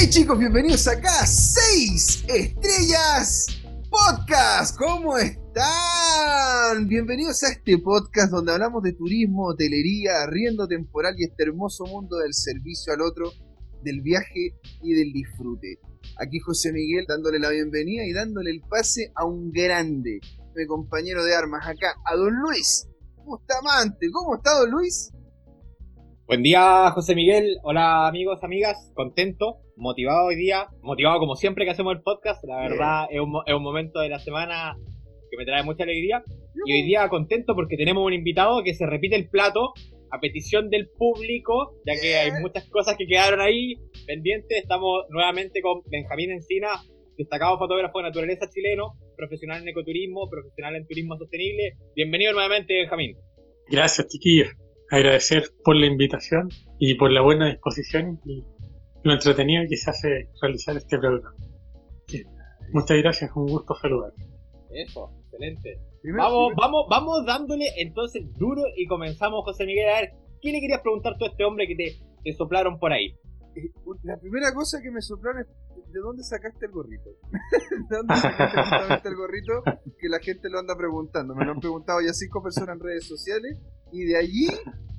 Hey chicos, bienvenidos acá, 6 estrellas podcast. ¿Cómo están? Bienvenidos a este podcast donde hablamos de turismo, hotelería, arriendo temporal y este hermoso mundo del servicio al otro, del viaje y del disfrute. Aquí José Miguel dándole la bienvenida y dándole el pase a un grande, mi compañero de armas acá, a don Luis Bustamante. ¿Cómo está don Luis? Buen día, José Miguel. Hola, amigos, amigas. Contento, motivado hoy día. Motivado como siempre que hacemos el podcast. La verdad, es un, es un momento de la semana que me trae mucha alegría. Y hoy día contento porque tenemos un invitado que se repite el plato a petición del público, ya que hay muchas cosas que quedaron ahí pendientes. Estamos nuevamente con Benjamín Encina, destacado fotógrafo de naturaleza chileno, profesional en ecoturismo, profesional en turismo sostenible. Bienvenido nuevamente, Benjamín. Gracias, chiquillos agradecer por la invitación y por la buena disposición y lo entretenido que se hace realizar este programa. Muchas gracias, un gusto saludar. Eso, excelente. vamos, vamos, vamos dándole entonces duro y comenzamos, José Miguel. A ver, ¿qué le querías preguntar tú a este hombre que te, te soplaron por ahí? Eh, la primera cosa que me soplaron es ¿de dónde sacaste el gorrito? ¿De dónde sacaste justamente el gorrito? Que la gente lo anda preguntando. Me lo han preguntado ya cinco personas en redes sociales. Y de allí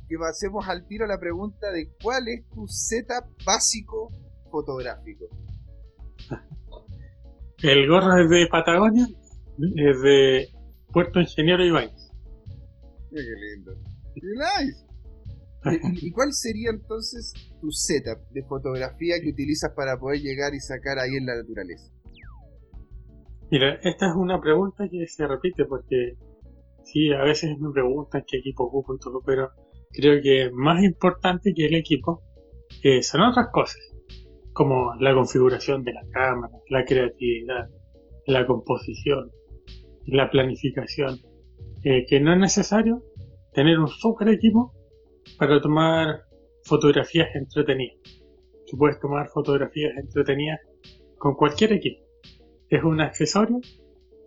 que pasemos al tiro a la pregunta de cuál es tu setup básico fotográfico. El gorro es de Patagonia, es de Puerto Ingeniero Ibáñez. Qué lindo. nice. ¿Y cuál sería entonces tu setup de fotografía que utilizas para poder llegar y sacar ahí en la naturaleza? Mira, esta es una pregunta que se repite porque sí, a veces me preguntan qué equipo ocupo y todo, pero creo que más importante que el equipo eh, son otras cosas, como la configuración de la cámara, la creatividad, la composición, la planificación, eh, que no es necesario tener un super equipo para tomar fotografías entretenidas. Tú puedes tomar fotografías entretenidas con cualquier equipo. Es un accesorio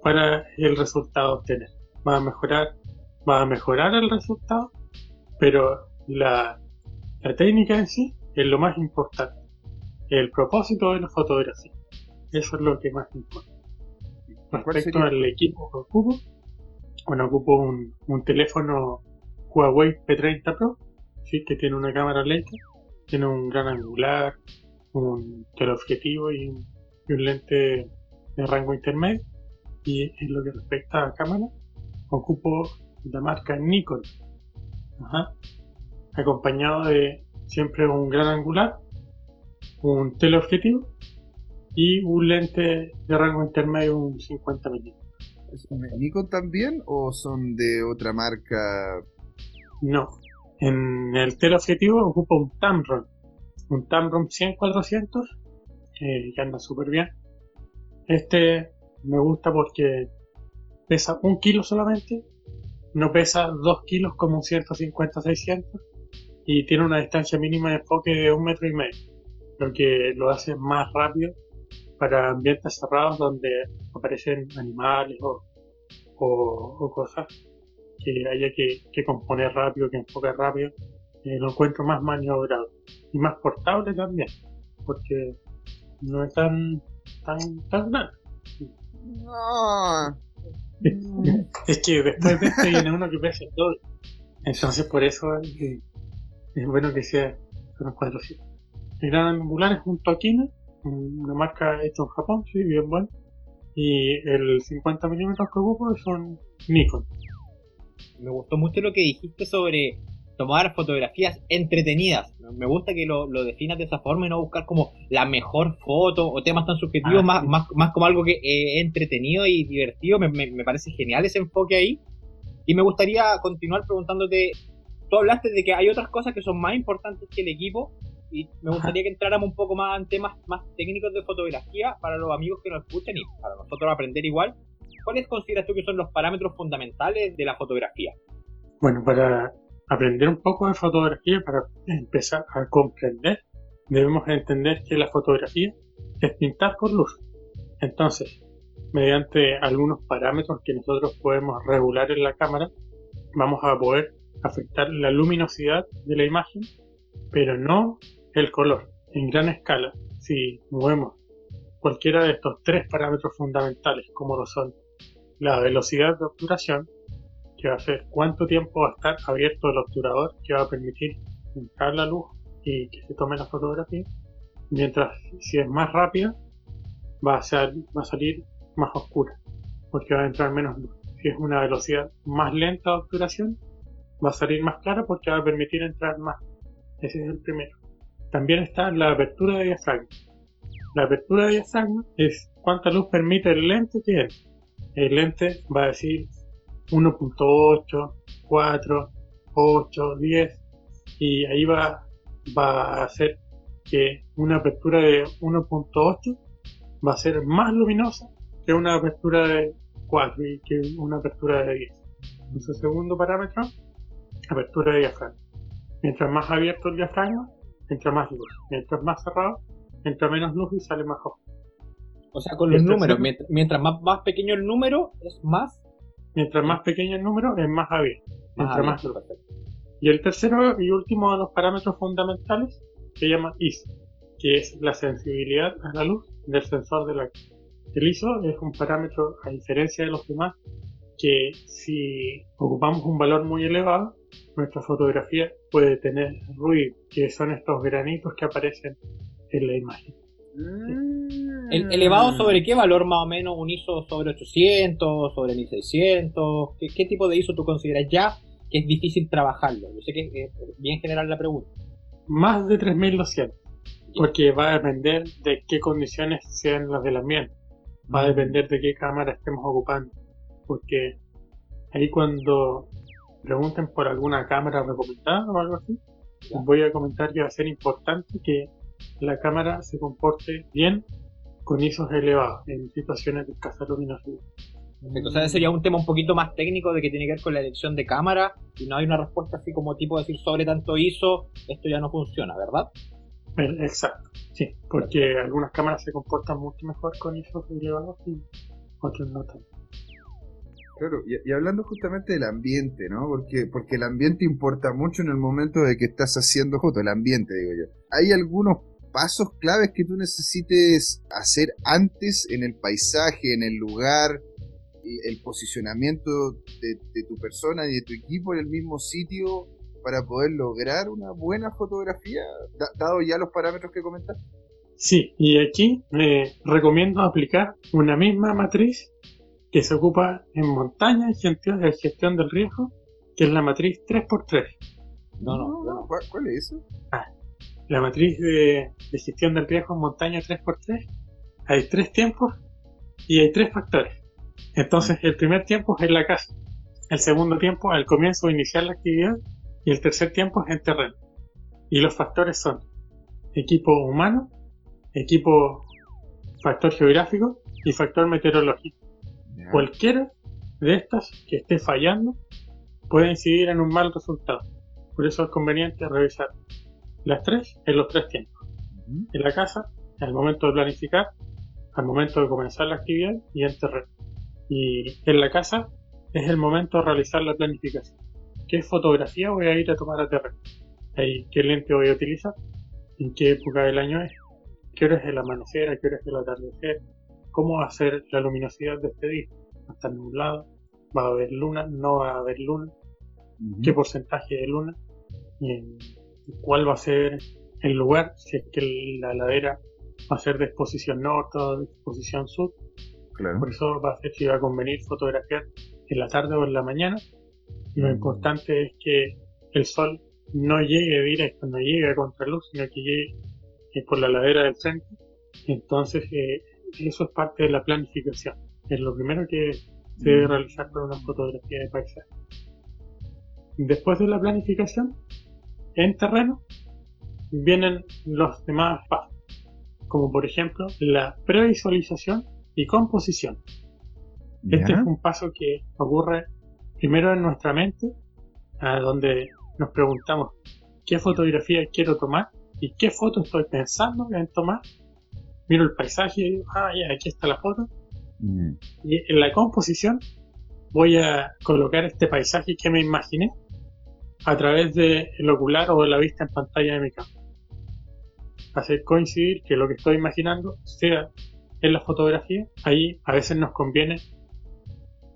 para el resultado obtener. Va a mejorar, va a mejorar el resultado pero la, técnica en sí es lo más importante. El propósito de la fotografía. Eso es lo que más importa. Respecto al equipo que ocupo, bueno, ocupo un, teléfono Huawei P30 Pro, ¿sí? que tiene una cámara lenta, tiene un gran angular, un teleobjetivo y un, y un lente de rango intermedio. Y en lo que respecta a cámara, ocupo la marca Nikon Acompañado de siempre un gran angular, un teleobjetivo y un lente de rango intermedio, un 50 mm. ¿Nikon también o son de otra marca? No. En el teleobjetivo ocupa un Tamron, un Tamron 100-400, eh, que anda súper bien. Este me gusta porque pesa un kilo solamente no pesa 2 kilos como un 150-600 y tiene una distancia mínima de enfoque de un metro y medio, lo que lo hace más rápido para ambientes cerrados donde aparecen animales o, cosas que haya que, componer rápido, que enfoque rápido. Eh, lo encuentro más maniobrado y más portable también, porque no es tan tan tan grande. No, es que después de esto viene uno que pesa todo. Entonces por eso es, bueno que sea unos 400. El gran angular es un Tokina, una marca hecha en Japón, sí, bien bueno. Y el 50 mm que ocupo es un Nikon. Me gustó mucho lo que dijiste sobre tomar fotografías entretenidas. Me gusta que lo, lo, definas de esa forma y no buscar como la mejor foto o temas tan subjetivos, ah, más, más, más, como algo que es entretenido y divertido. Me, me, parece genial ese enfoque ahí. Y me gustaría continuar preguntándote, tú hablaste de que hay otras cosas que son más importantes que el equipo y me gustaría que entráramos un poco más en temas más técnicos de fotografía para los amigos que nos escuchan y para nosotros aprender igual. ¿Cuáles consideras tú que son los parámetros fundamentales de la fotografía? Bueno, para aprender un poco de fotografía para empezar a comprender, debemos entender que la fotografía es pintar con luz. Entonces, mediante algunos parámetros que nosotros podemos regular en la cámara, vamos a poder afectar la luminosidad de la imagen, pero no el color. En gran escala si movemos cualquiera de estos tres parámetros fundamentales, como lo son la velocidad de obturación, que va a ser cuánto tiempo va a estar abierto el obturador, que va a permitir entrar la luz y que se tome la fotografía, mientras si es más rápida, va a, ser, va a salir más oscura, porque va a entrar menos luz. Si es una velocidad más lenta de obturación, va a salir más clara porque va a permitir entrar más. Ese es el primero. También está la apertura de diafragma. La apertura de diafragma es cuánta luz permite el lente que es. El lente va a decir 1.8, 4, 8, 10 y ahí va, va a hacer que una apertura de 1.8 va a ser más luminosa que una apertura de 4 y que una apertura de 10. Entonces, segundo parámetro, apertura de diafragma. Mientras más abierto el diafragma, entra más luz. Mientras más cerrado, entra menos luz y sale más oscuro. O sea, con los números, mientras, más, más pequeño el número, es más. Mientras más pequeño el número, es más abierto. entra más luz. Y el tercero y último de los parámetros fundamentales se llama ISO, que es la sensibilidad a la luz del sensor de la El ISO es un parámetro, a diferencia de los demás, que si ocupamos un valor muy elevado, nuestra fotografía puede tener ruido, que son estos granitos que aparecen en la imagen. Mm. ¿Elevado sobre qué valor más o menos? ¿Un ISO sobre 800, sobre 1600? ¿Qué, qué tipo de ISO tú consideras ya que es difícil trabajarlo? Yo sé que es bien general la pregunta. Más de 3200, porque va a depender de qué condiciones sean las del ambiente. Va a mm. depender de qué cámara estemos ocupando. Porque ahí cuando pregunten por alguna cámara recomendada o algo así, les voy a comentar que va a ser importante que la cámara se comporte bien con ISOs elevados en situaciones de escasa luminosidad. O sea, sería un tema un poquito más técnico de que tiene que ver con la elección de cámara y no hay una respuesta así como tipo decir sobre tanto ISO, esto ya no funciona, ¿verdad? Eh, exacto, sí, porque algunas cámaras se comportan mucho mejor con ISOs elevados y otras no tanto. Claro, y, hablando justamente del ambiente, ¿no? Porque, porque el ambiente importa mucho en el momento de que estás haciendo foto, el ambiente, digo yo. ¿Hay algunos pasos claves que tú necesites hacer antes en el paisaje, en el lugar, el posicionamiento de, tu persona y de tu equipo en el mismo sitio para poder lograr una buena fotografía, dado ya los parámetros que comentaste? Sí, y aquí me recomiendo aplicar una misma matriz que se ocupa en montaña y gestión, de gestión del riesgo, que es la matriz 3x3. No, no, no. ¿Cuál, es eso? Ah, la matriz de, de gestión del riesgo en montaña 3x3. Hay tres tiempos y hay tres factores. Entonces, el primer tiempo es en la casa, el segundo tiempo al comienzo de iniciar la actividad y el tercer tiempo es en terreno. Y los factores son equipo humano, equipo factor geográfico y factor meteorológico. Cualquiera de estas que esté fallando puede incidir en un mal resultado. Por eso es conveniente revisar las tres en los tres tiempos. En la casa, al momento de planificar, al momento de comenzar la actividad y en terreno. Y en la casa es el momento de realizar la planificación. ¿Qué fotografía voy a ir a tomar a terreno? ¿Qué lente voy a utilizar? ¿En qué época del año es? ¿Qué hora es el amanecer? ¿A qué hora es el atardecer? ¿Cómo va a ser la luminosidad de este día? ¿Va a estar nublado? ¿Va a haber luna? ¿No va a haber luna? ¿Qué porcentaje de luna? ¿Cuál va a ser el lugar? Si es que la ladera va a ser de exposición norte o de exposición sur por eso va a ser si va a convenir fotografiar en la tarde o en la mañana. Lo mm. importante es que el sol no llegue directo, no llegue a contraluz, sino que llegue eh, por la ladera del centro. Entonces, eh, eso es parte de la planificación. Es lo primero que se debe mm. realizar con una fotografía de paisaje. Después de la planificación, en terreno, vienen los demás pasos, como por ejemplo la previsualización y composición. Este es un paso que ocurre primero en nuestra mente, a donde nos preguntamos qué fotografía quiero tomar y qué foto estoy pensando en tomar. Miro el paisaje y digo, ah, ya, aquí está la foto. Mm. Y en la composición voy a colocar este paisaje que me imaginé a través del ocular o de la vista en pantalla de mi cámara. hacer coincidir que lo que estoy imaginando sea en la fotografía, ahí a veces nos conviene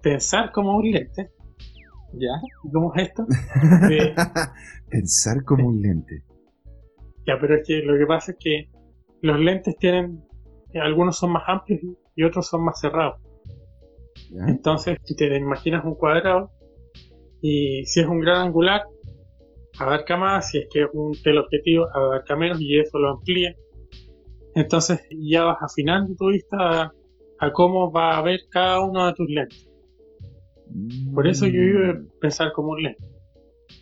pensar como un lente. ¿Ya? ¿Cómo es esto? pensar como un lente. Ya, pero es que lo que pasa es que los lentes tienen, algunos son más amplios y otros son más cerrados. Entonces, si te imaginas un cuadrado y si es un gran angular, abarca más, si es que un teleobjetivo, abarca menos y eso lo amplía. Entonces ya vas afinando tu vista a, cómo va a ver cada uno de tus lentes. Por eso yo iba a mm. pensar como un lente.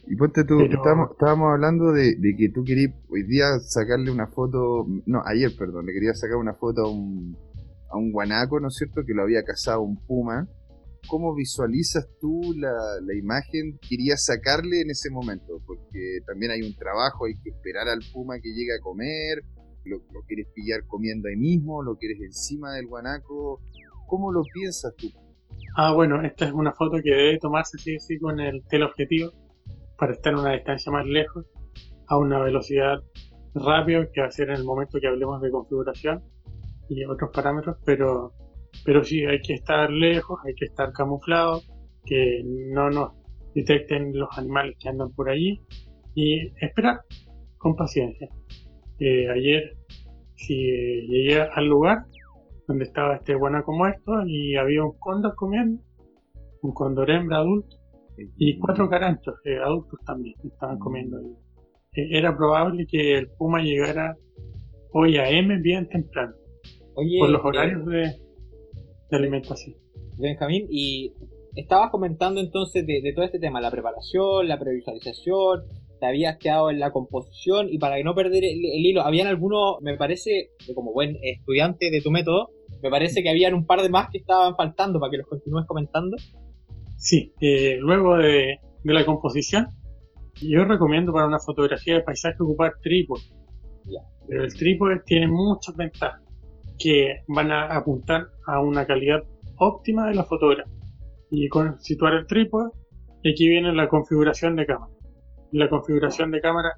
Y ponte tú, estábamos, hablando de, que tú querías hoy día sacarle una foto, no, ayer, perdón, le querías sacar una foto a un, a un guanaco, ¿no es cierto?, que lo había cazado un puma cómo visualizas tú la, imagen que querías sacarle en ese momento, porque también hay un trabajo, hay que esperar al puma que llegue a comer, lo, quieres pillar comiendo ahí mismo, lo quieres encima del guanaco, ¿cómo lo piensas tú? Ah, bueno, esta es una foto que debe tomarse sí, sí con el teleobjetivo para estar a una distancia más lejos, a una velocidad rápida, que va a ser en el momento que hablemos de configuración y otros parámetros, pero pero sí, hay que estar lejos, hay que estar camuflado, que no nos detecten los animales que andan por allí y esperar con paciencia. Eh, ayer si llegué al lugar donde estaba este guanaco muerto y había un cóndor comiendo, un cóndor hembra adulto y cuatro caranchos eh, adultos también estaban comiendo ahí. Eh, era probable que el puma llegara hoy a M bien temprano. por los horarios de, de alimentación. Benjamín, y estabas comentando entonces de, todo este tema, la preparación, la previsualización, te habías quedado en la composición y para que no perder el, hilo, habían algunos, me parece, como buen estudiante de tu método, me parece que habían un par de más que estaban faltando para que los continúes comentando. Sí, eh, luego de, la composición, yo recomiendo para una fotografía de paisaje ocupar trípode. Pero el trípode tiene muchas ventajas que van a apuntar a una calidad óptima de la fotografía. Y con situar el trípode, aquí viene la configuración de cámara. La configuración de cámara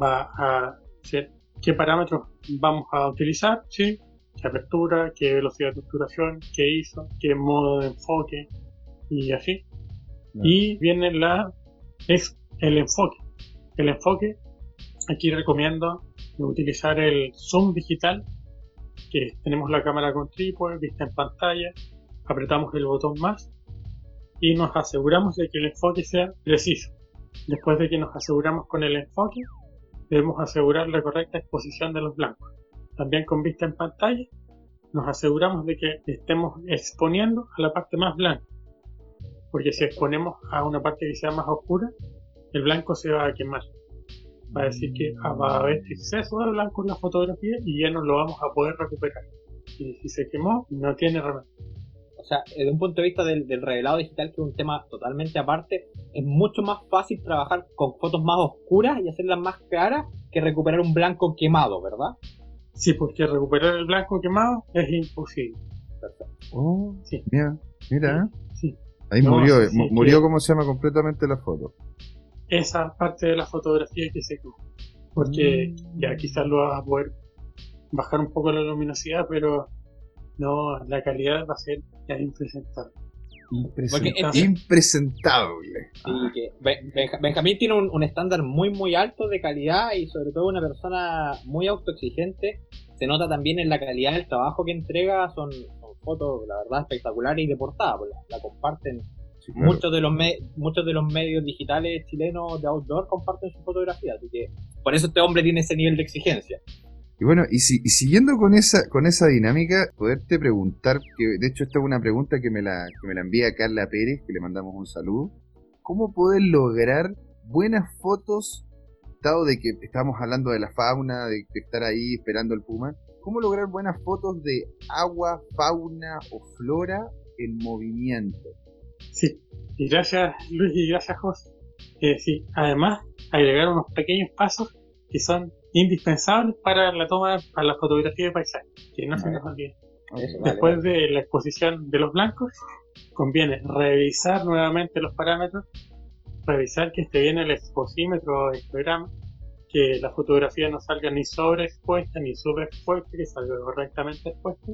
va a ser qué parámetros vamos a utilizar, ¿sí? qué apertura, qué velocidad de obturación, qué ISO, qué modo de enfoque y así. Y viene la es el enfoque. El enfoque, aquí recomiendo utilizar el zoom digital que tenemos la cámara con trípode, vista en pantalla, apretamos el botón más y nos aseguramos de que el enfoque sea preciso. Después de que nos aseguramos con el enfoque, debemos asegurar la correcta exposición de los blancos. También con vista en pantalla, nos aseguramos de que estemos exponiendo a la parte más blanca. Porque si exponemos a una parte que sea más oscura, el blanco se va a quemar va a decir que va a haber exceso de blanco en la fotografía y ya no lo vamos a poder recuperar. Y si se quemó, no tiene remedio. O sea, desde un punto de vista del, revelado digital, que es un tema totalmente aparte, es mucho más fácil trabajar con fotos más oscuras y hacerlas más claras que recuperar un blanco quemado, ¿verdad? Sí, porque recuperar el blanco quemado es imposible. Perfecto. Oh, sí. Mira, mira. Sí. Ahí murió, murió como se llama completamente la foto esa parte de la fotografía que se Porque mm. ya quizás lo vas a poder bajar un poco la luminosidad, pero no, la calidad va a ser ya impresentable. impresentable. Benjamín tiene un, estándar muy muy alto de calidad y sobre todo una persona muy autoexigente. Se nota también en la calidad del trabajo que entrega, son, fotos la verdad espectaculares y de portada, pues la comparten muchos, de los muchos de los medios digitales chilenos de outdoor comparten su fotografía, así que por eso este hombre tiene ese nivel de exigencia. Y bueno, y, si, siguiendo con esa, con esa dinámica, poderte preguntar, que de hecho esta es una pregunta que me la, que me la envía Carla Pérez, que le mandamos un saludo, ¿cómo poder lograr buenas fotos, dado de que estamos hablando de la fauna, de, de estar ahí esperando el puma, cómo lograr buenas fotos de agua, fauna o flora en movimiento? Sí, y gracias Luis y gracias José. Eh, sí, además agregar unos pequeños pasos que son indispensables para la toma, para la fotografía de paisaje, que no se nos olvide. Después de la exposición de los blancos, conviene revisar nuevamente los parámetros, revisar que esté bien el exposímetro del programa, que la fotografía no salga ni sobreexpuesta ni subexpuesta, que salga correctamente expuesta.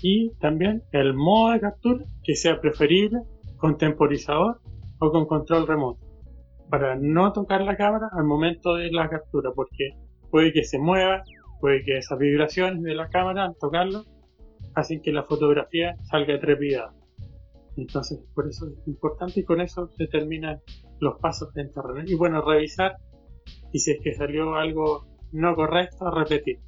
Y también el modo de captura que sea preferible con temporizador o con control remoto para no tocar la cámara al momento de la captura porque puede que se mueva, puede que esas vibraciones de la cámara al tocarlo hacen que la fotografía salga trepidada. Entonces, por eso es importante y con eso se terminan los pasos en terreno. Y bueno, revisar y si es que salió algo no correcto, repetir.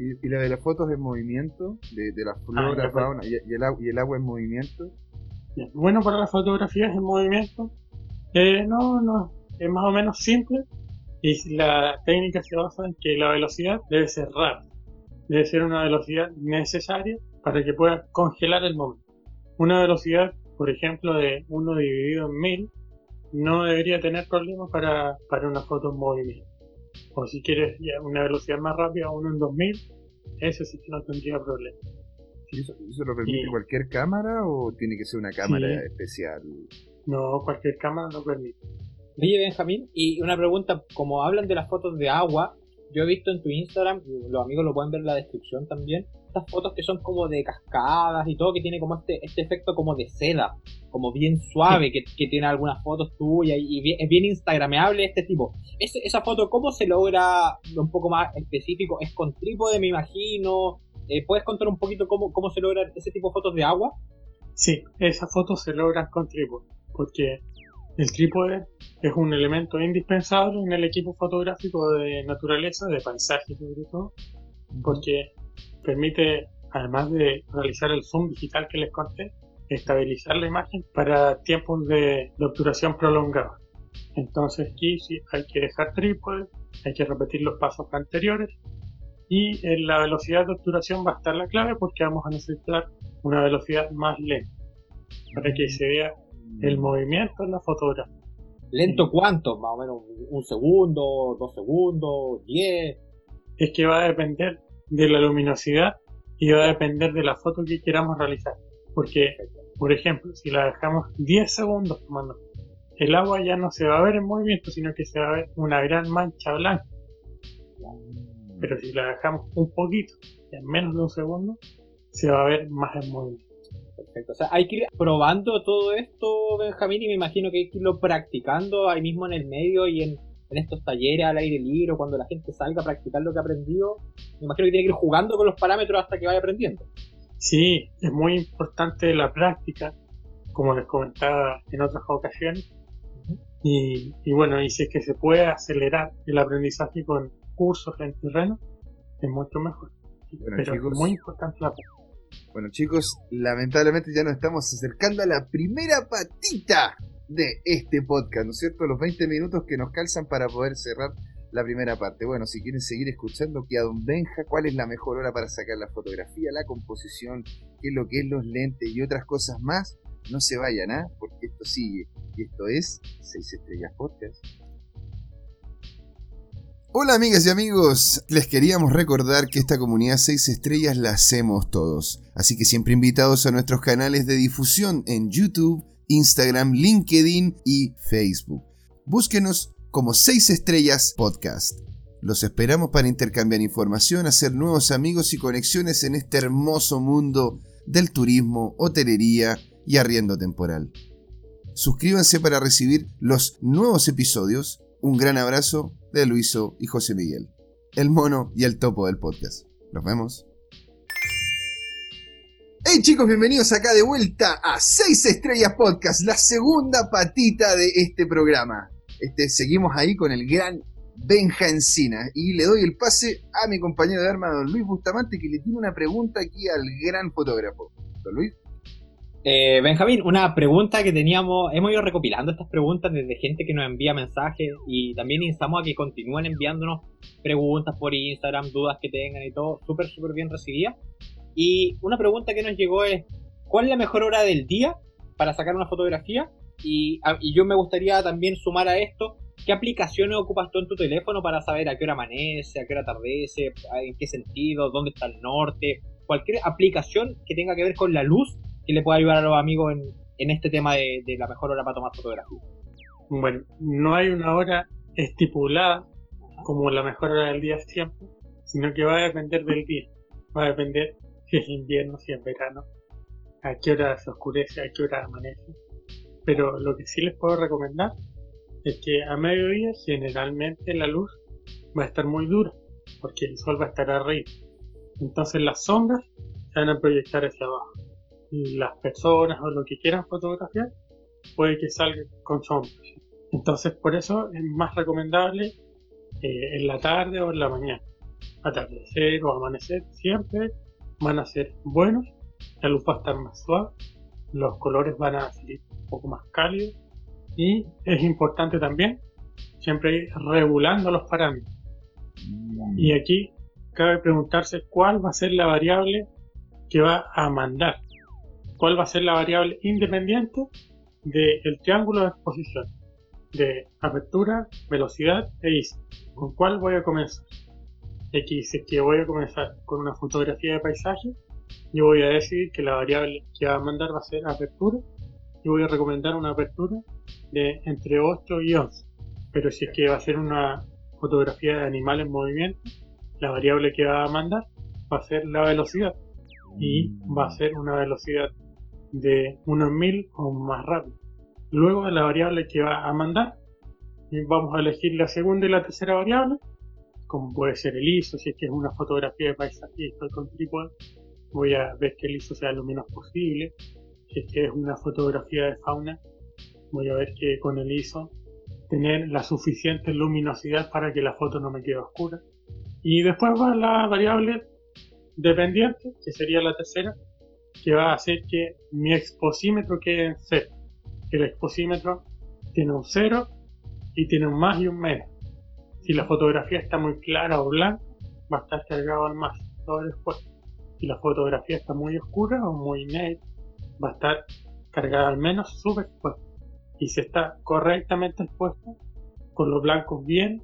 ¿Y, la de las fotos en movimiento? ¿De, de la flora, ah, fauna y, el, y, el, agua en movimiento? Bueno, para las fotografías en movimiento, eh, no, no, es más o menos simple y la técnica se basa en que la velocidad debe ser rápida, debe ser una velocidad necesaria para que pueda congelar el momento. Una velocidad, por ejemplo, de 1 dividido en 1000 no debería tener problemas para, para una foto en movimiento. O si quieres una velocidad más rápida, 1 en 2000, eso sí que no tendría problema. ¿Eso, lo permite cualquier cámara o tiene que ser una cámara especial? No, cualquier cámara lo permite. Oye, Benjamín, y una pregunta, como hablan de las fotos de agua, yo he visto en tu Instagram, los amigos lo pueden ver en la descripción también, estas fotos que son como de cascadas y todo, que tiene como este, este efecto como de seda, como bien suave, que, tiene algunas fotos tuyas y, es bien instagrameable este tipo. esa foto, ¿cómo se logra un poco más específico? ¿Es con trípode, me imagino? Eh, ¿Puedes contar un poquito cómo, cómo se logra ese tipo de fotos de agua? Sí, esas fotos se logran con trípode, porque el trípode es un elemento indispensable en el equipo fotográfico de naturaleza, de paisaje sobre todo, porque permite, además de realizar el zoom digital que les conté, estabilizar la imagen para tiempos de, obturación prolongada. Entonces aquí sí hay que dejar trípode, hay que repetir los pasos anteriores y en la velocidad de obturación va a estar la clave porque vamos a necesitar una velocidad más lenta para que se vea el movimiento en la fotografía. ¿Lento cuánto? Más o menos un segundo, dos segundos, diez. Es que va a depender de la luminosidad y va a depender de la foto que queramos realizar. Porque, por ejemplo, si la dejamos 10 segundos tomando, el agua ya no se va a ver en movimiento, sino que se va a ver una gran mancha blanca. Pero si la dejamos un poquito, en menos de un segundo, se va a ver más en movimiento. Perfecto. O sea, hay que ir probando todo esto, Benjamín, y me imagino que hay que irlo practicando ahí mismo en el medio y en, estos talleres al aire libre, cuando la gente salga a practicar lo que ha aprendido. Me imagino que tiene que ir jugando con los parámetros hasta que vaya aprendiendo. Sí, es muy importante la práctica, como les comentaba en otras ocasiones. y, y, bueno, y si es que se puede acelerar el aprendizaje con cursos en terreno, es mucho mejor. Pero es muy importante la práctica. Bueno chicos, lamentablemente ya nos estamos acercando a la primera patita de este podcast, ¿no es cierto? Los 20 minutos que nos calzan para poder cerrar la primera parte. Bueno, si quieren seguir escuchando que a Don Benja, cuál es la mejor hora para sacar la fotografía, la composición, qué es lo que es los lentes y otras cosas más, no se vayan, ¿ah? Porque esto sigue. Y esto es 6 Estrellas Podcast. Hola amigas y amigos, les queríamos recordar que esta comunidad 6 estrellas la hacemos todos, así que siempre invitados a nuestros canales de difusión en YouTube, Instagram, LinkedIn y Facebook. Búsquenos como 6 estrellas podcast. Los esperamos para intercambiar información, hacer nuevos amigos y conexiones en este hermoso mundo del turismo, hotelería y arriendo temporal. Suscríbanse para recibir los nuevos episodios. Un gran abrazo de Luiso y José Miguel, el mono y el topo del podcast. Nos vemos. Hey chicos, bienvenidos acá de vuelta a 6 Estrellas Podcast, la segunda patita de este programa. Este, seguimos ahí con el gran Benja Encina y le doy el pase a mi compañero de arma, don Luis Bustamante, que le tiene una pregunta aquí al gran fotógrafo. Don Luis. Eh, Benjamín, una pregunta que teníamos, hemos ido recopilando estas preguntas desde gente que nos envía mensajes y también instamos a que continúen enviándonos preguntas por Instagram, dudas que tengan y todo, súper, súper bien recibidas. Y una pregunta que nos llegó es, ¿cuál es la mejor hora del día para sacar una fotografía? Y, y yo me gustaría también sumar a esto, ¿qué aplicaciones ocupas tú en tu teléfono para saber a qué hora amanece, a qué hora atardece, en qué sentido, dónde está el norte? Cualquier aplicación que tenga que ver con la luz que le pueda ayudar a los amigos en, este tema de, de, la mejor hora para tomar fotografía? Bueno, no hay una hora estipulada como la mejor hora del día siempre, sino que va a depender del día. Va a depender si es invierno, si es verano, a qué hora se oscurece, a qué hora amanece. Pero lo que sí les puedo recomendar es que a mediodía generalmente la luz va a estar muy dura, porque el sol va a estar arriba. Entonces las sombras se van a proyectar hacia abajo. Y las personas o lo que quieran fotografiar puede que salga con sombras. Entonces por eso es más recomendable eh, en la tarde o en la mañana. Atardecer o amanecer siempre van a ser buenos, la luz va a estar más suave, los colores van a salir un poco más cálidos y es importante también siempre ir regulando los parámetros. Y aquí cabe preguntarse cuál va a ser la variable que va a mandar, cuál va a ser la variable independiente del triángulo de exposición de apertura, velocidad e ISO. ¿Con cuál voy a comenzar? Aquí dice que voy a comenzar con una fotografía de paisaje. Yo voy a decir que la variable que va a mandar va a ser apertura y voy a recomendar una apertura de entre 8 y 11. Pero si es que va a ser una fotografía de animal en movimiento, la variable que va a mandar va a ser la velocidad y va a ser una velocidad de unos mil o más rápido. Luego de la variable que va a mandar, vamos a elegir la segunda y la tercera variable como puede ser el ISO, si es que es una fotografía de paisaje estoy con trípode, voy a ver que el ISO sea lo menos posible. Si es que es una fotografía de fauna, voy a ver que con el ISO tener la suficiente luminosidad para que la foto no me quede oscura. Y después va la variable dependiente, que sería la tercera, que va a hacer que mi exposímetro quede en cero. El exposímetro tiene un cero y tiene un más y un menos. Si la fotografía está muy clara o blanca, va a estar cargado al más todo después. Si la fotografía está muy oscura o muy negra, va a estar cargada al menos subexpuesta. Y si está correctamente expuesta, con los blancos bien,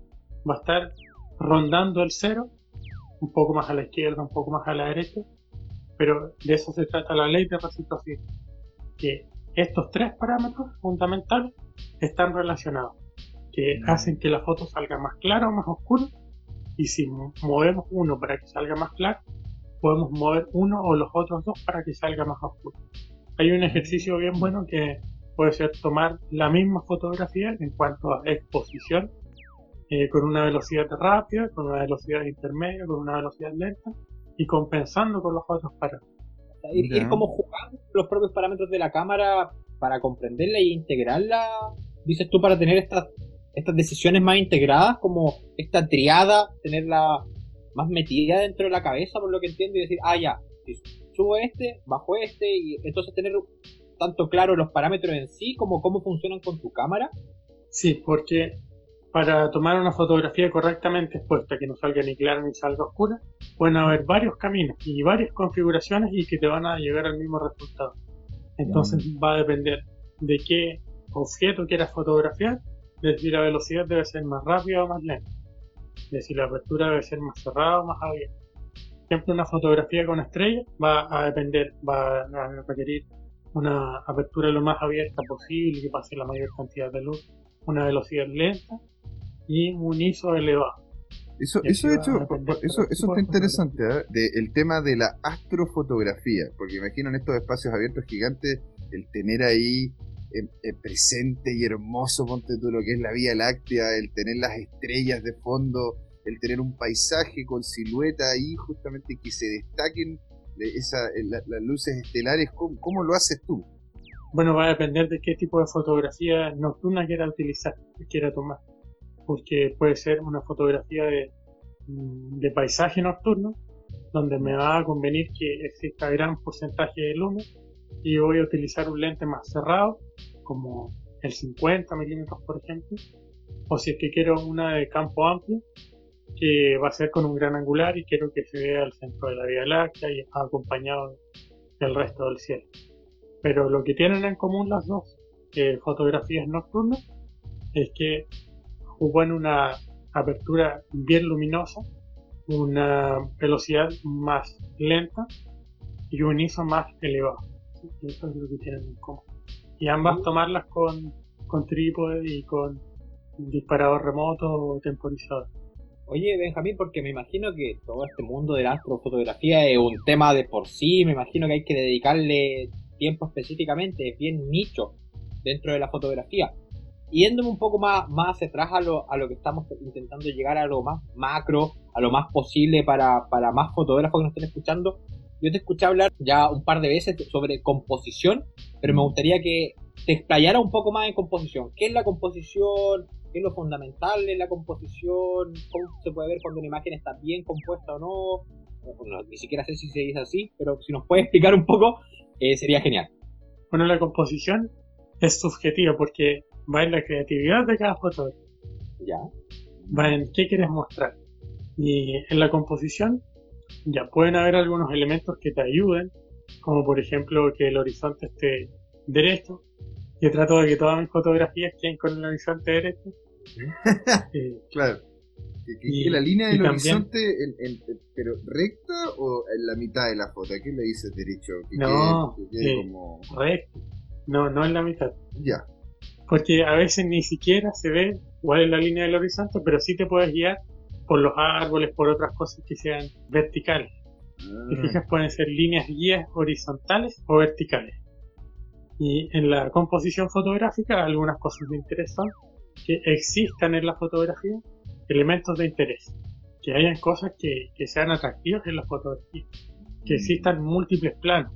va a estar rondando el cero, un poco más a la izquierda, un poco más a la derecha, pero de eso se trata la ley de reciprocidad, que estos tres parámetros fundamentales están relacionados que hacen que la foto salga más clara o más oscura. Y si movemos uno para que salga más claro, podemos mover uno o los otros dos para que salga más oscuro. Hay un ejercicio bien bueno que puede ser tomar la misma fotografía en cuanto a exposición, eh, con una velocidad rápida, con una velocidad intermedia, con una velocidad lenta y compensando con los otros parámetros. Ir, ir, como jugando los propios parámetros de la cámara para comprenderla y integrarla, dices tú, para tener estas estas decisiones más integradas, como esta triada, tenerla más metida dentro de la cabeza, por lo que entiendo, y decir, ah, ya, subo este, bajo este, y entonces tener tanto claro los parámetros en sí como cómo funcionan con tu cámara. Sí, porque para tomar una fotografía correctamente expuesta, que no salga ni clara ni salga oscura, pueden haber varios caminos y varias configuraciones y que te van a llegar al mismo resultado. Entonces va a depender de qué objeto quieras fotografiar de si la velocidad debe ser más rápida o más lenta, de si la apertura debe ser más cerrada o más abierta. Siempre una fotografía con estrella va a depender, va a requerir una apertura lo más abierta posible, que pase la mayor cantidad de luz, una velocidad lenta y un ISO elevado. Eso, eso, hecho, eso, eso está interesante, ¿eh? de, el tema de la astrofotografía, porque imagino en estos espacios abiertos gigantes el tener ahí presente y hermoso, ponte tú lo que es la Vía Láctea, el tener las estrellas de fondo, el tener un paisaje con silueta ahí, justamente que se destaquen esa, las luces estelares, ¿cómo, lo haces tú? Bueno, va a depender de qué tipo de fotografía nocturna quiera utilizar, quiera tomar. Porque puede ser una fotografía de, mm, paisaje nocturno, donde me va a convenir que exista gran porcentaje de luz y voy a utilizar un lente más cerrado, como el 50 milímetros por ejemplo, o si es que quiero una de campo amplio, que va a ser con un gran angular y quiero que se vea el centro de la Vía Láctea y acompañado del resto del cielo. Pero lo que tienen en común las dos eh, fotografías nocturnas es que ocupan una apertura bien luminosa, una velocidad más lenta y un ISO más elevado. Eso es lo que tienen en común. Y ambas tomarlas con, con trípode y con disparador remoto o temporizador. Oye, Benjamín, porque me imagino que todo este mundo de la astrofotografía es un tema de por sí, me imagino que hay que dedicarle tiempo específicamente, es bien nicho dentro de la fotografía. Yéndome un poco más, más hacia atrás a lo, a lo que estamos intentando llegar a lo más macro, a lo más posible para, para más fotógrafos que nos estén escuchando, yo te escuché hablar ya un par de veces sobre composición, pero me gustaría que te explayara un poco más en composición. ¿Qué es la composición? ¿Qué es lo fundamental de la composición? ¿Cómo se puede ver cuando una imagen está bien compuesta o no? ni siquiera sé si se dice así, pero si nos puede explicar un poco, eh, sería genial. Bueno, la composición es subjetiva porque va en la creatividad de cada fotógrafo. Ya. Va en qué quieres mostrar. Y en la composición ya pueden haber algunos elementos que te ayuden, como por ejemplo que el horizonte esté derecho. Yo trato de que todas mis fotografías queden con el horizonte derecho. Eh, claro. Que, la línea del horizonte, en, pero recta o en la mitad de la foto? ¿A qué le dices derecho? no, recto. No, no en la mitad. Ya. Porque a veces ni siquiera se ve cuál es la línea del horizonte, pero sí te puedes guiar por los árboles, por otras cosas que sean verticales. Si ah. fijas, pueden ser líneas guías horizontales o verticales. Y en la composición fotográfica, algunas cosas de interés son que existan en la fotografía elementos de interés, que hayan cosas que, sean atractivas en la fotografía, que mm. existan múltiples planos,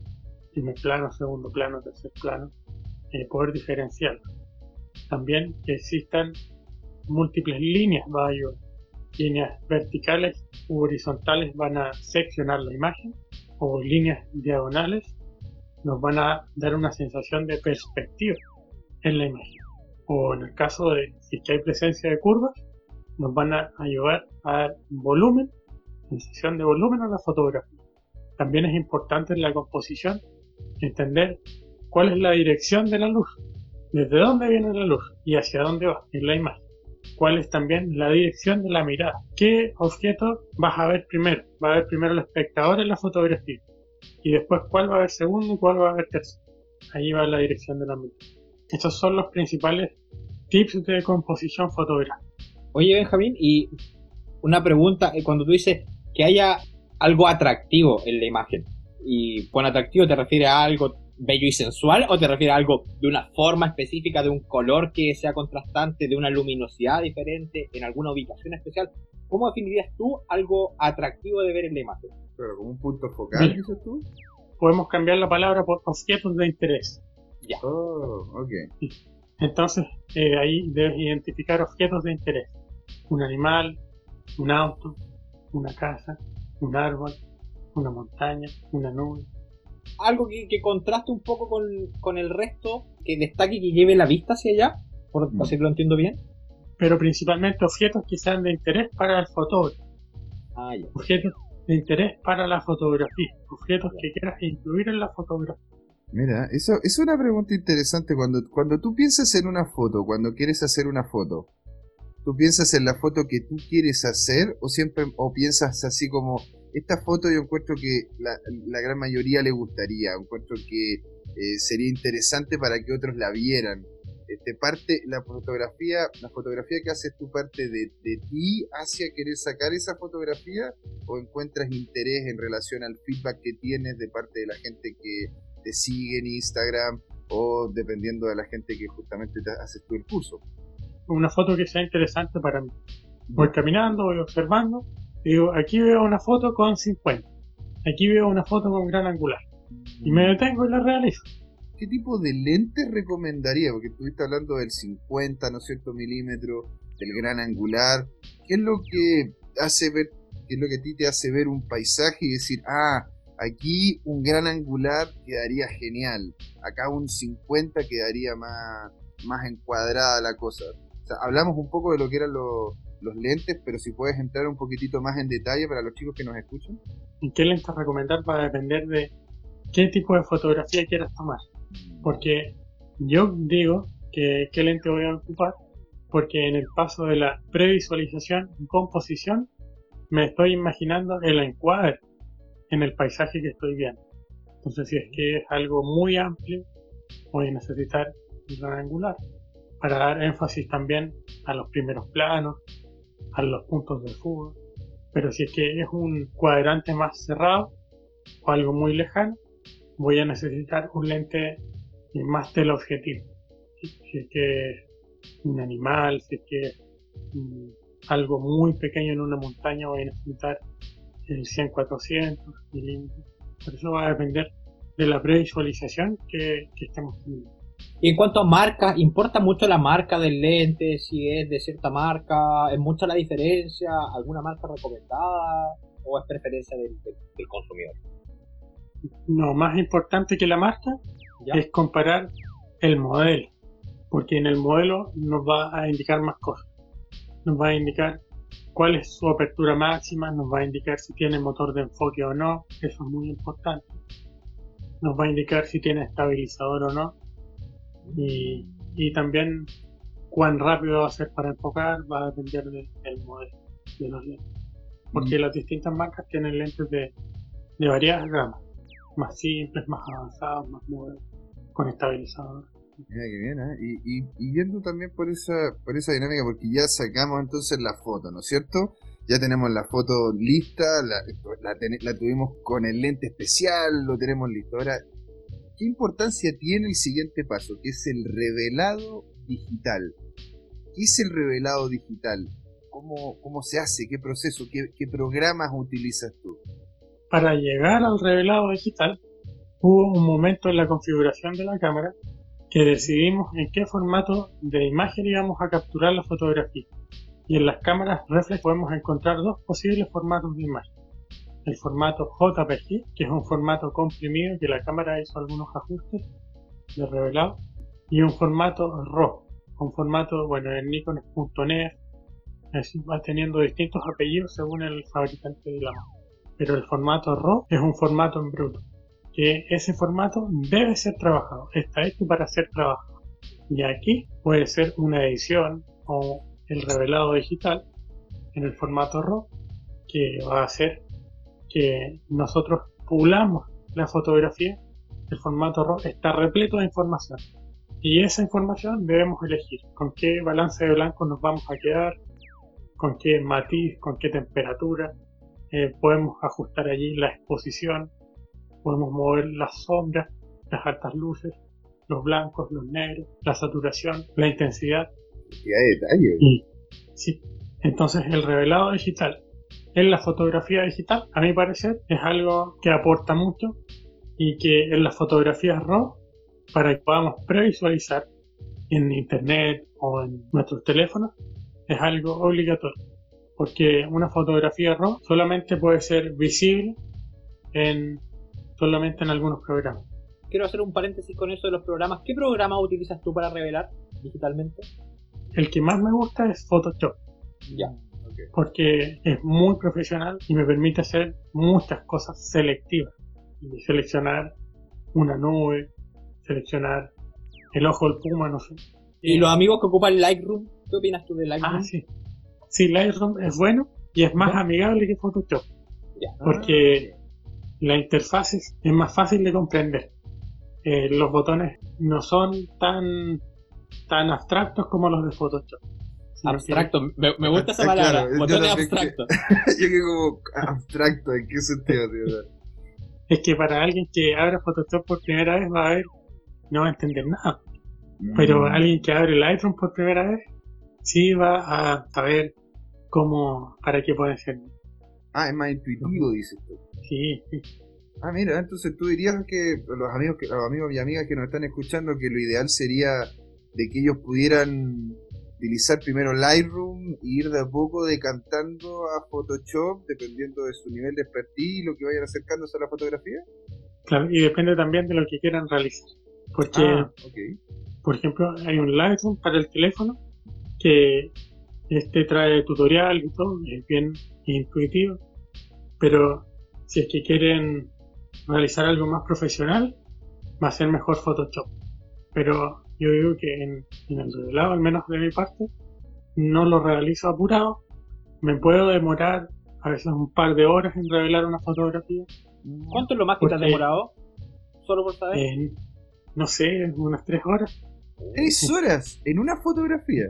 primer plano, segundo plano, tercer plano, eh, poder diferenciarlos. También que existan múltiples líneas va a ayudar líneas verticales u horizontales van a seccionar la imagen o líneas diagonales nos van a dar una sensación de perspectiva en la imagen. O en el caso de si es que hay presencia de curvas, nos van a ayudar a dar volumen, sensación de volumen a la fotografía. También es importante en la composición entender cuál es la dirección de la luz, desde dónde viene la luz y hacia dónde va en la imagen cuál es también la dirección de la mirada. ¿Qué objeto vas a ver primero? Va a ver primero el espectador en la fotografía y después cuál va a ver segundo y cuál va a ver tercero. Ahí va la dirección de la mirada. Estos son los principales tips de composición fotográfica. Oye Benjamín, y una pregunta, eh, cuando tú dices que haya algo atractivo en la imagen, y con atractivo te refieres a algo bello y sensual o te refieres a algo de una forma específica, de un color que sea contrastante, de una luminosidad diferente, en alguna ubicación especial? ¿Cómo definirías tú algo atractivo de ver en la imagen? Pero como un punto focal, dices tú. Podemos cambiar la palabra por objetos de interés. Ya. Oh, ok. Entonces, eh, ahí debes identificar objetos de interés. Un animal, un auto, una casa, un árbol, una montaña, una nube, algo que, contraste un poco con, el resto, que destaque y que lleve la vista hacia allá, por mm. así que lo entiendo bien. Pero principalmente objetos que sean de interés para el fotógrafo. Ah, objetos de interés para la fotografía. Objetos que quieras incluir en la fotografía. Mira, eso es una pregunta interesante. Cuando, cuando tú piensas en una foto, cuando quieres hacer una foto, ¿tú piensas en la foto que tú quieres hacer o siempre o piensas así como esta foto yo encuentro que la, gran mayoría le gustaría, encuentro que eh, sería interesante para que otros la vieran. Este, parte, la fotografía, la fotografía que haces tú parte de, ti hacia querer sacar esa fotografía o encuentras interés en relación al feedback que tienes de parte de la gente que te sigue en Instagram o dependiendo de la gente que justamente te haces tú el curso. Una foto que sea interesante para mí. Voy caminando, voy observando Digo, aquí veo una foto con 50. Aquí veo una foto con gran angular. Y me detengo y la realizo. ¿Qué tipo de lentes recomendaría? Porque estuviste hablando del 50, ¿no es cierto?, milímetro, del gran angular. ¿Qué es lo que hace ver, qué es lo que a ti te hace ver un paisaje y decir, ah, aquí un gran angular quedaría genial, acá un 50 quedaría más, más encuadrada la cosa? O sea, hablamos un poco de lo que eran los los lentes, pero si puedes entrar un poquitito más en detalle para los chicos que nos escuchan. ¿Y qué lentes recomendar va a depender de qué tipo de fotografía quieras tomar? Porque yo digo que qué lente voy a ocupar, porque en el paso de la previsualización y composición me estoy imaginando el encuadre en el paisaje que estoy viendo. Entonces, si es que es algo muy amplio, voy a necesitar un gran angular para dar énfasis también a los primeros planos, a los puntos de fuga. Pero si es que es un cuadrante más cerrado o algo muy lejano, voy a necesitar un lente más teleobjetivo. Si es que es un animal, si es que es algo muy pequeño en una montaña, voy a necesitar el 100-400 milímetros. Por eso va a depender de la previsualización que, que estemos teniendo. Y en cuanto a marca, ¿importa mucho la marca del lente? Si es de cierta marca, ¿es mucha la diferencia? ¿Alguna marca recomendada? ¿O es preferencia del, consumidor? No, más importante que la marca es comparar el modelo. Porque en el modelo nos va a indicar más cosas. Nos va a indicar cuál es su apertura máxima, nos va a indicar si tiene motor de enfoque o no, eso es muy importante. Nos va a indicar si tiene estabilizador o no y, también cuán rápido va a ser para enfocar va a depender del modelo de los lentes. Porque mm. las distintas marcas tienen lentes de, de variadas gamas, más simples, más avanzados, más modernos, con estabilizador. Mira qué bien, ¿eh? Y, y, y, yendo también por esa, por esa dinámica, porque ya sacamos entonces la foto, ¿no es cierto? Ya tenemos la foto lista, la, la, la tuvimos con el lente especial, lo tenemos listo. Ahora, ¿qué importancia tiene el siguiente paso, que es el revelado digital? ¿Qué es el revelado digital? ¿Cómo, cómo se hace? ¿Qué proceso? ¿Qué, programas utilizas tú? Para llegar al revelado digital, hubo un momento en la configuración de la cámara que decidimos en qué formato de imagen íbamos a capturar la fotografía. Y en las cámaras reflex podemos encontrar dos posibles formatos de imagen el formato JPG, que es un formato comprimido que la cámara hizo algunos ajustes de revelado, y un formato RAW, un formato, bueno, en Nikon es .NET, va teniendo distintos apellidos según el fabricante de la mano. Pero el formato RAW es un formato en bruto, que ese formato debe ser trabajado, está hecho para ser trabajado. Y aquí puede ser una edición o el revelado digital en el formato RAW que va a ser que nosotros pulamos la fotografía, el formato RAW está repleto de información. Y esa información debemos elegir con qué balance de blanco nos vamos a quedar, con qué matiz, con qué temperatura. Eh, podemos ajustar allí la exposición, podemos mover las sombras, las altas luces, los blancos, los negros, la saturación, la intensidad. Y hay detalles. sí. Entonces el revelado digital en la fotografía digital, a mi parecer, es algo que aporta mucho y que en las fotografías RAW, para que podamos previsualizar en internet o en nuestros teléfonos, es algo obligatorio. Porque una fotografía RAW solamente puede ser visible en, solamente en algunos programas. Quiero hacer un paréntesis con eso de los programas. ¿Qué programa utilizas tú para revelar digitalmente? El que más me gusta es Photoshop. Ya porque es muy profesional y me permite hacer muchas cosas selectivas. Seleccionar una nube, seleccionar el ojo del puma, no sé. ¿Y los amigos que ocupan Lightroom? ¿Qué opinas tú de Lightroom? Ah, sí. Sí, Lightroom es bueno y es más amigable que Photoshop. Porque la interfaz es, más fácil de comprender. Eh, los botones no son tan, tan abstractos como los de Photoshop. Abstracto, me, gusta esa palabra, botones abstracto. yo que como abstracto, ¿en qué sentido, tío? Es que para alguien que abre Photoshop por primera vez va a ver, no va a entender nada. Pero mm. alguien que abre Lightroom por primera vez, sí va a saber cómo, para qué puede ser. Ah, es más intuitivo, dices tú. Sí, sí. Ah, mira, entonces tú dirías que los amigos, que, los amigos y amigas que nos están escuchando, que lo ideal sería de que ellos pudieran utilizar primero Lightroom e ir de a poco decantando a Photoshop dependiendo de su nivel de expertise y lo que vayan acercándose a la fotografía? Claro, y depende también de lo que quieran realizar. Porque, ah, por ejemplo, hay un Lightroom para el teléfono que este trae tutorial y todo, y es bien intuitivo, pero si es que quieren realizar algo más profesional, va a ser mejor Photoshop. Pero yo digo que en, el revelado, al menos de mi parte, no lo realizo apurado. Me puedo demorar a veces un par de horas en revelar una fotografía. ¿Cuánto es lo más que te has demorado? Solo por saber. no sé, unas tres horas. ¿Tres horas en una fotografía?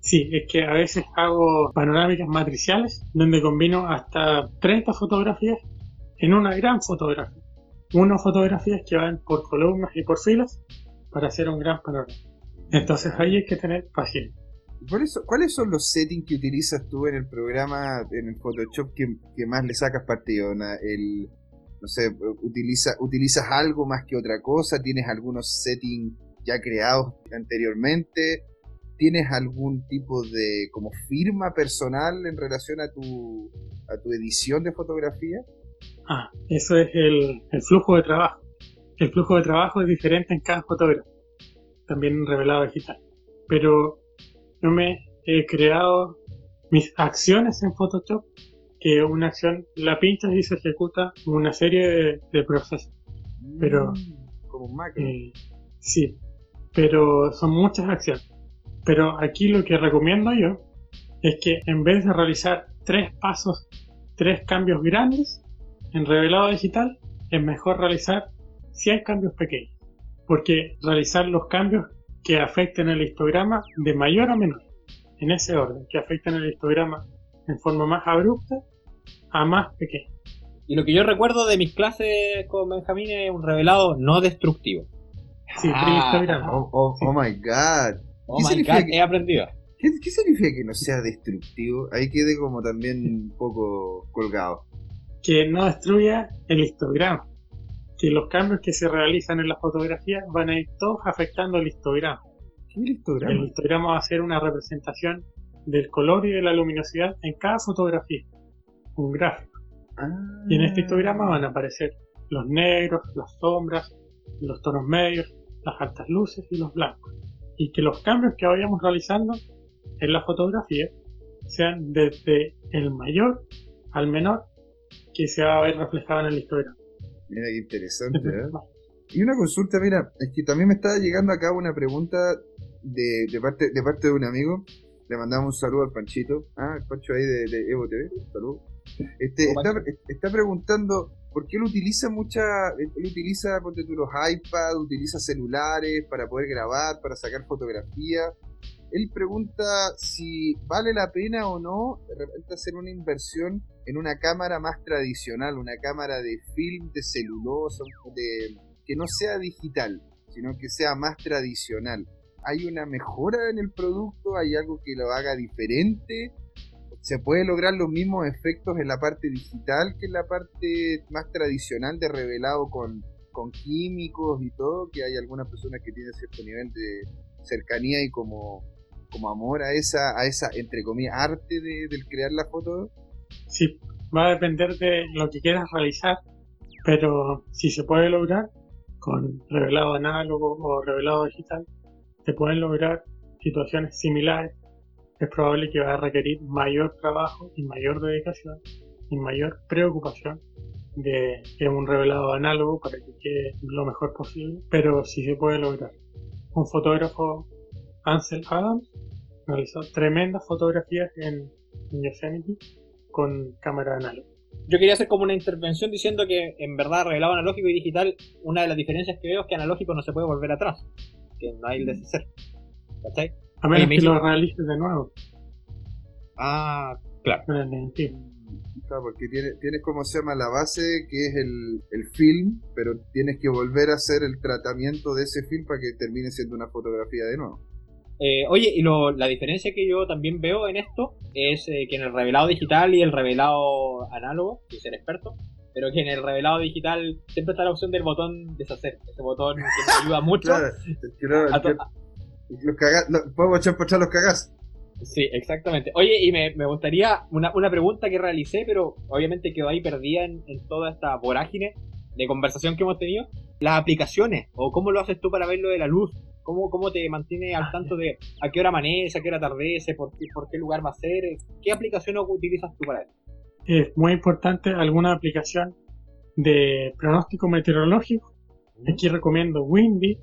Sí, es que a veces hago panorámicas matriciales donde combino hasta 30 fotografías en una gran fotografía. Unas fotografías que van por columnas y por filas para hacer un gran panorama. Entonces ahí hay que tener paciencia. ¿cuáles son los settings que utilizas tú en el programa, en el Photoshop, que, más le sacas partido? El, no sé, utiliza, ¿utilizas algo más que otra cosa? ¿Tienes algunos settings ya creados anteriormente? ¿Tienes algún tipo de como firma personal en relación a tu, a tu edición de fotografía? Ah, eso es el, el flujo de trabajo. El flujo de trabajo es diferente en cada fotógrafo, también en revelado digital. Pero yo me he creado mis acciones en Photoshop, que una acción la pinchas y se ejecuta una serie de, procesos. Pero. Mm, como un macro. Eh, sí, pero son muchas acciones. Pero aquí lo que recomiendo yo es que en vez de realizar tres pasos, tres cambios grandes en revelado digital, es mejor realizar 100 cambios pequeños. Porque realizar los cambios que afecten el histograma de mayor a menor, en ese orden, que afecten el histograma en forma más abrupta a más pequeña. Y lo que yo recuerdo de mis clases con Benjamín es un revelado no destructivo. Sí, ah, histograma. Oh, oh, oh, my god. Oh my god, he aprendido. ¿Qué, ¿Qué, significa que no sea destructivo? Ahí quede como también un poco colgado. Que no destruya el histograma que los cambios que se realizan en la fotografía van a ir todos afectando el histograma. ¿Qué histograma? El histograma va a ser una representación del color y de la luminosidad en cada fotografía. Un gráfico. Y en este histograma van a aparecer los negros, las sombras, los tonos medios, las altas luces y los blancos. Y que los cambios que vayamos realizando en la fotografía sean desde el mayor al menor que se va a ver reflejado en el histograma. Mira qué interesante, ¿eh? Y una consulta, mira, es que también me está llegando acá una pregunta de, de, parte, de parte de un amigo. Le mandamos un saludo al Panchito. Ah, el Pancho ahí de, Evo TV. Salud. Este, está, está, preguntando por qué él utiliza mucha. Él utiliza, ponte tú, los iPads, utiliza celulares para poder grabar, para sacar fotografías él pregunta si vale la pena o no de repente hacer una inversión en una cámara más tradicional, una cámara de film, de celulosa, de, que no sea digital, sino que sea más tradicional. ¿Hay una mejora en el producto? ¿Hay algo que lo haga diferente? ¿Se puede lograr los mismos efectos en la parte digital que en la parte más tradicional de revelado con, con químicos y todo? Que hay algunas personas que tienen cierto nivel de cercanía y como como amor a esa, a esa entre comillas, arte de, del crear la foto? Sí, va a depender de lo que quieras realizar, pero si se puede lograr con revelado análogo o revelado digital, se pueden lograr situaciones similares. Es probable que va a requerir mayor trabajo y mayor dedicación y mayor preocupación de, de un revelado análogo para que quede lo mejor posible, pero si se puede lograr. Un fotógrafo Ansel Adams realizó tremendas fotografías en, Yosemite con cámara análoga. Yo quería hacer como una intervención diciendo que en verdad revelado analógico y digital, una de las diferencias que veo es que analógico no se puede volver atrás, que no hay el deshacer. ¿Cachai? A menos que lo realices de nuevo. Ah, claro. Claro, porque tienes, tienes como se llama la base, que es el, el, film, pero tienes que volver a hacer el tratamiento de ese film para que termine siendo una fotografía de nuevo. Eh, oye, y lo, la diferencia que yo también veo en esto es eh, que en el revelado digital y el revelado análogo, y ser experto, pero que en el revelado digital siempre está la opción del botón deshacer, ese botón que nos ayuda mucho. los cagas, podemos echar por los cagas. Sí, exactamente. Oye, y me, me gustaría una, una, pregunta que realicé, pero obviamente quedó ahí perdida en, en toda esta vorágine de conversación que hemos tenido. Las aplicaciones, o cómo lo haces tú para ver lo de la luz, ¿Cómo, ¿Cómo te mantiene al tanto de a qué hora amanece, a qué hora atardece, por qué, por qué lugar va a ser? ¿Qué aplicación utilizas tú para eso? Es muy importante alguna aplicación de pronóstico meteorológico. Aquí recomiendo Windy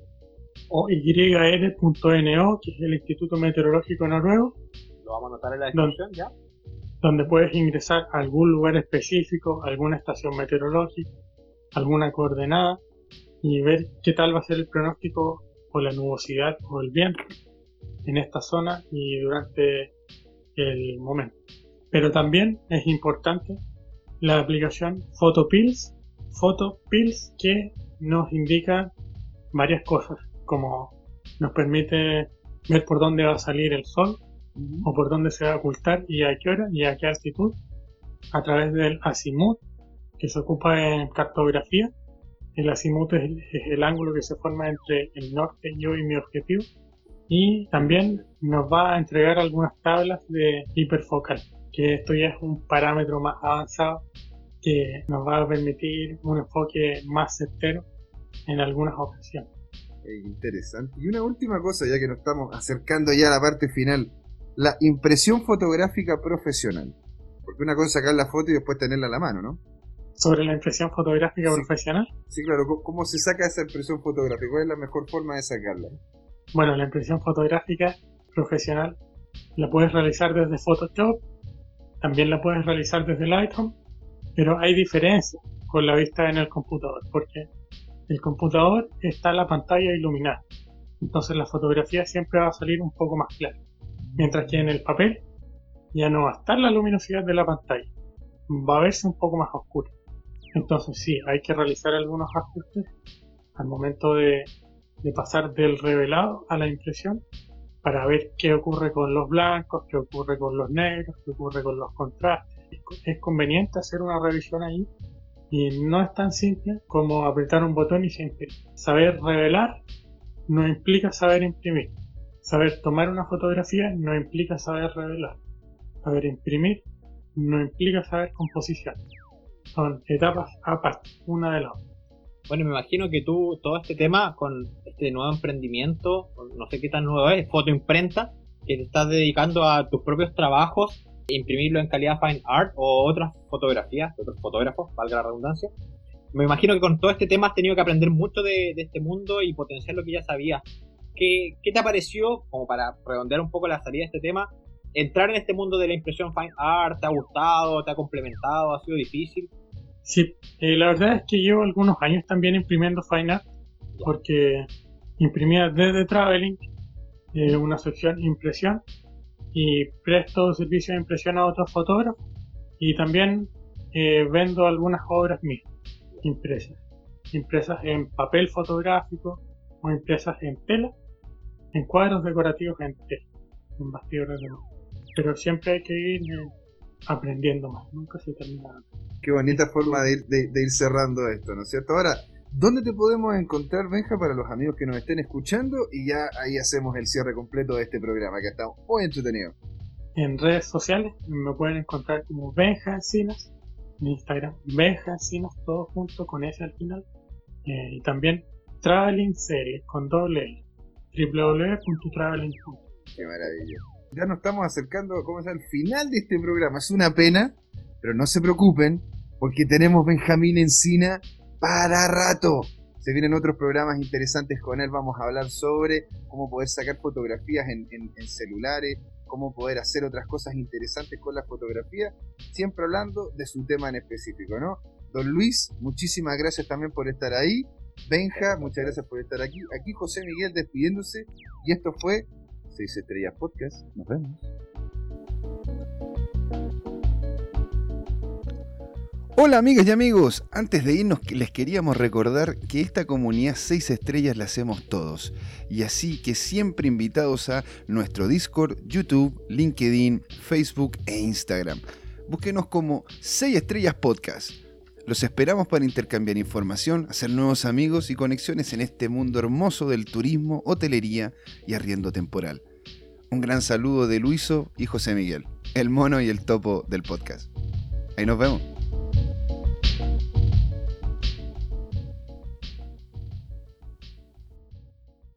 o YR.NO, que es el Instituto Meteorológico Noruego. Lo vamos a anotar en la descripción ya. Donde puedes ingresar a algún lugar específico, alguna estación meteorológica, alguna coordenada y ver qué tal va a ser el pronóstico o la nubosidad o el viento. en esta zona y durante el momento. Pero también es importante la aplicación PhotoPills, PhotoPills que nos indica varias cosas, como nos permite ver por dónde va a salir el sol o por dónde se va a ocultar y a qué hora y a qué altitud a través del azimut que se ocupa en cartografía. El azimut es, el ángulo que se forma entre el norte, yo y mi objetivo. Y también nos va a entregar algunas tablas de hiperfocal, que esto ya es un parámetro más avanzado que nos va a permitir un enfoque más certero en algunas ocasiones. interesante. Y una última cosa, ya que nos estamos acercando ya a la parte final, la impresión fotográfica profesional. Porque una cosa sacar la foto y después tenerla en la mano, ¿no? Sobre la impresión fotográfica profesional. Sí, claro. ¿Cómo se saca esa impresión fotográfica? ¿Cuál es la mejor forma de sacarla? Bueno, la impresión fotográfica profesional la puedes realizar desde Photoshop, también la puedes realizar desde Lightroom, pero hay diferencias con la vista en el computador, porque el computador está la pantalla iluminada, entonces la fotografía siempre va a salir un poco más clara, mientras que en el papel ya no va a estar la luminosidad de la pantalla, va a verse un poco más oscura. Entonces sí, hay que realizar algunos ajustes al momento de, pasar del revelado a la impresión para ver qué ocurre con los blancos, qué ocurre con los negros, qué ocurre con los contrastes. Es conveniente hacer una revisión ahí y no es tan simple como apretar un botón y se imprime. Saber revelar no implica saber imprimir. Saber tomar una fotografía no implica saber revelar. Saber imprimir no implica saber composición. Son etapas aparte, una de la otra. Bueno, me imagino que tú, todo este tema con este nuevo emprendimiento, no sé qué tan nuevo es, fotoimprenta, que te estás dedicando a tus propios trabajos, imprimirlo en calidad fine art o otras fotografías de otros fotógrafos, valga la redundancia. Me imagino que con todo este tema has tenido que aprender mucho de, este mundo y potenciar lo que ya sabías. ¿Qué, ¿Qué, te pareció, como para redondear un poco la salida de este tema, entrar en este mundo de la impresión fine art? ¿Te ha gustado? ¿Te ha complementado? ¿Ha sido difícil? Sí, eh, la verdad es que llevo algunos años también imprimiendo Fine Art, porque imprimía desde Traveling eh, una sección impresión y presto servicio de impresión a otros fotógrafos y también eh, vendo algunas obras mías impresas, impresas en papel fotográfico o impresas en tela, en cuadros decorativos en tela, en bastidores de Pero siempre hay que ir aprendiendo más, nunca se termina. Qué bonita forma de ir, cerrando esto, ¿no es cierto? Ahora, ¿dónde te podemos encontrar, Benja, para los amigos que nos estén escuchando? Y ya ahí hacemos el cierre completo de este programa, que está muy entretenido. En redes sociales me pueden encontrar como Benja Encinas, en Instagram, Benja Encinas, todo junto con ese al final. Eh, y también Traveling Series con doble L, www.traveling.com. Qué maravilla ya nos estamos acercando como es, al final de este programa. Es una pena, pero no se preocupen, porque tenemos Benjamín Encina para rato. Se vienen otros programas interesantes con él. Vamos a hablar sobre cómo poder sacar fotografías en, celulares, cómo poder hacer otras cosas interesantes con la fotografía, siempre hablando de su tema en específico, ¿no? Don Luis, muchísimas gracias también por estar ahí. Benja, muchas gracias por estar aquí. Aquí José Miguel despidiéndose. Y esto fue 6 Estrellas Podcast. Nos vemos. Hola amigas y amigos, antes de irnos les queríamos recordar que esta comunidad 6 estrellas la hacemos todos y así que siempre invitados a nuestro Discord, YouTube, LinkedIn, Facebook e Instagram. Búsquenos como 6 estrellas podcast. Los esperamos para intercambiar información, hacer nuevos amigos y conexiones en este mundo hermoso del turismo, hotelería y arriendo temporal. Un gran saludo de Luiso y José Miguel, el mono y el topo del podcast. Ahí nos vemos.